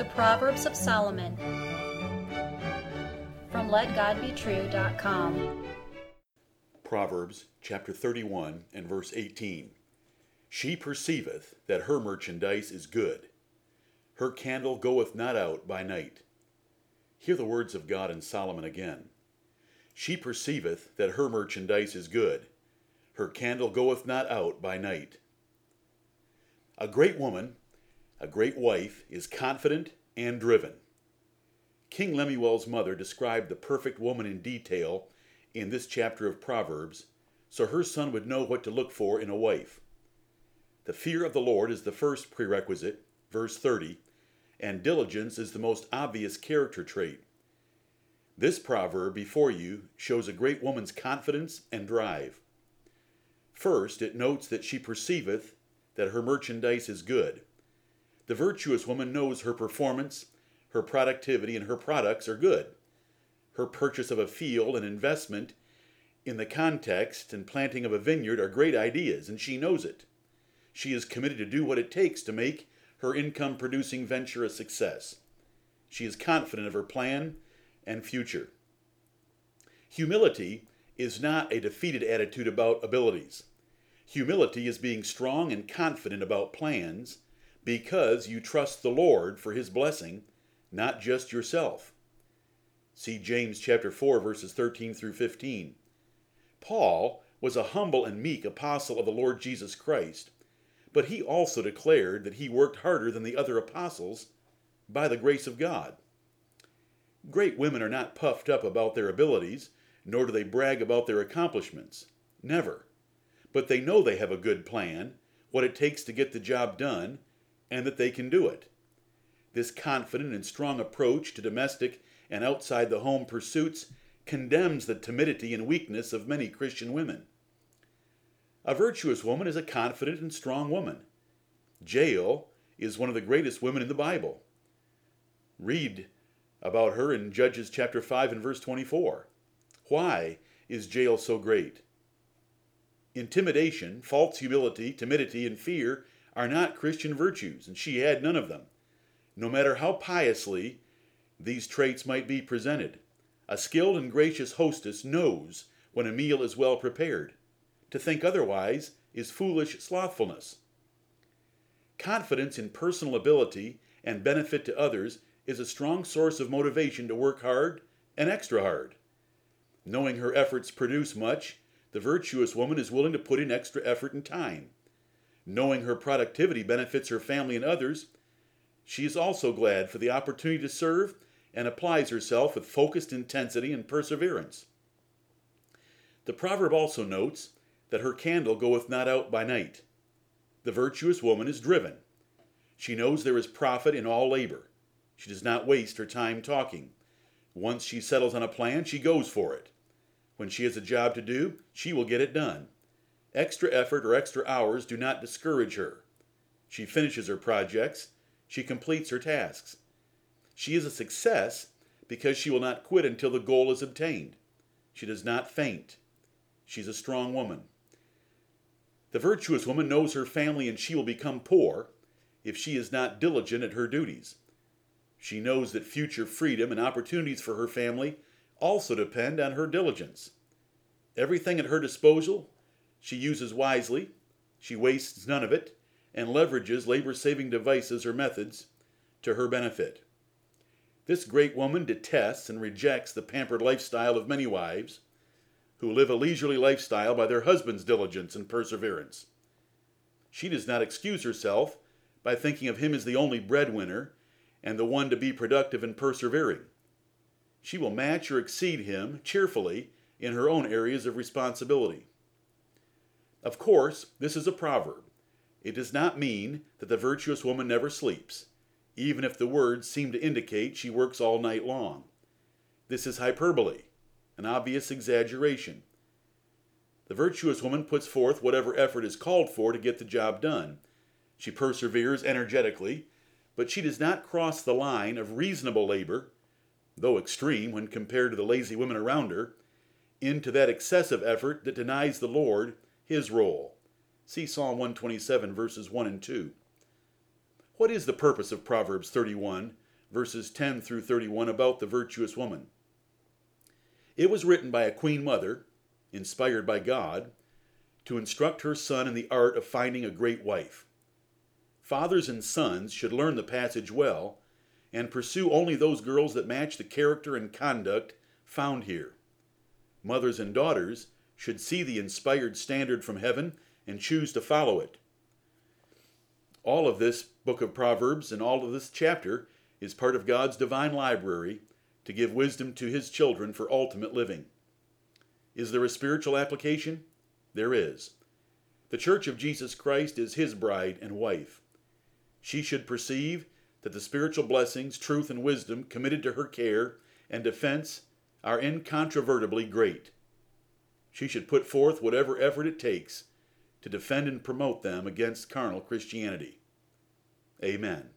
The Proverbs of Solomon from LetGodBetrue.com. Proverbs chapter 31 and verse 18. She perceiveth that her merchandise is good. Her candle goeth not out by night. Hear the words of God in Solomon again. She perceiveth that her merchandise is good. Her candle goeth not out by night. A great woman, a great wife, is confident and driven. King Lemuel's mother described the perfect woman in detail in this chapter of Proverbs, so her son would know what to look for in a wife. The fear of the Lord is the first prerequisite, verse 30, and diligence is the most obvious character trait. This proverb before you shows a great woman's confidence and drive. First, it notes that she perceiveth that her merchandise is good. The virtuous woman knows her performance, her productivity, and her products are good. Her purchase of a field and investment in the context and planting of a vineyard are great ideas, and she knows it. She is committed to do what it takes to make her income producing venture a success. She is confident of her plan and future. Humility is not a defeated attitude about abilities. Humility is being strong and confident about plans because you trust the Lord for his blessing, not just yourself. See James chapter 4 verses 13 through 15. Paul was a humble and meek apostle of the Lord Jesus Christ, but he also declared that he worked harder than the other apostles by the grace of God. Great women are not puffed up about their abilities, nor do they brag about their accomplishments. Never but they know they have a good plan, what it takes to get the job done, and that they can do it. This confident and strong approach to domestic and outside the home pursuits condemns the timidity and weakness of many Christian women. A virtuous woman is a confident and strong woman. Jael is one of the greatest women in the Bible. Read about her in Judges chapter 5 and verse 24. Why is Jael so great? Intimidation, false humility, timidity, and fear are not Christian virtues, and she had none of them. No matter how piously these traits might be presented, a skilled and gracious hostess knows when a meal is well prepared. To think otherwise is foolish slothfulness. Confidence in personal ability and benefit to others is a strong source of motivation to work hard and extra hard. Knowing her efforts produce much the virtuous woman is willing to put in extra effort and time. Knowing her productivity benefits her family and others, she is also glad for the opportunity to serve and applies herself with focused intensity and perseverance. The proverb also notes that her candle goeth not out by night. The virtuous woman is driven. She knows there is profit in all labor. She does not waste her time talking. Once she settles on a plan, she goes for it. When she has a job to do, she will get it done. Extra effort or extra hours do not discourage her. She finishes her projects, she completes her tasks. She is a success because she will not quit until the goal is obtained. She does not faint. She's a strong woman. The virtuous woman knows her family and she will become poor if she is not diligent at her duties. She knows that future freedom and opportunities for her family also depend on her diligence. Everything at her disposal she uses wisely, she wastes none of it, and leverages labor saving devices or methods to her benefit. This great woman detests and rejects the pampered lifestyle of many wives who live a leisurely lifestyle by their husband's diligence and perseverance. She does not excuse herself by thinking of him as the only breadwinner and the one to be productive and persevering. She will match or exceed him cheerfully in her own areas of responsibility. Of course, this is a proverb. It does not mean that the virtuous woman never sleeps, even if the words seem to indicate she works all night long. This is hyperbole, an obvious exaggeration. The virtuous woman puts forth whatever effort is called for to get the job done. She perseveres energetically, but she does not cross the line of reasonable labor though extreme when compared to the lazy women around her, into that excessive effort that denies the Lord his role. See Psalm 127, verses 1 and 2. What is the purpose of Proverbs 31, verses 10 through 31, about the virtuous woman. It was written by a queen mother, inspired by God, to instruct her son in the art of finding a great wife. Fathers and sons should learn the passage well and pursue only those girls that match the character and conduct found here. Mothers and daughters should see the inspired standard from heaven and choose to follow it. All of this book of Proverbs and all of this chapter is part of God's divine library to give wisdom to his children for ultimate living. Is there a spiritual application? There is. The Church of Jesus Christ is his bride and wife. She should perceive that the spiritual blessings, truth, and wisdom committed to her care and defense are incontrovertibly great. She should put forth whatever effort it takes to defend and promote them against carnal Christianity. Amen.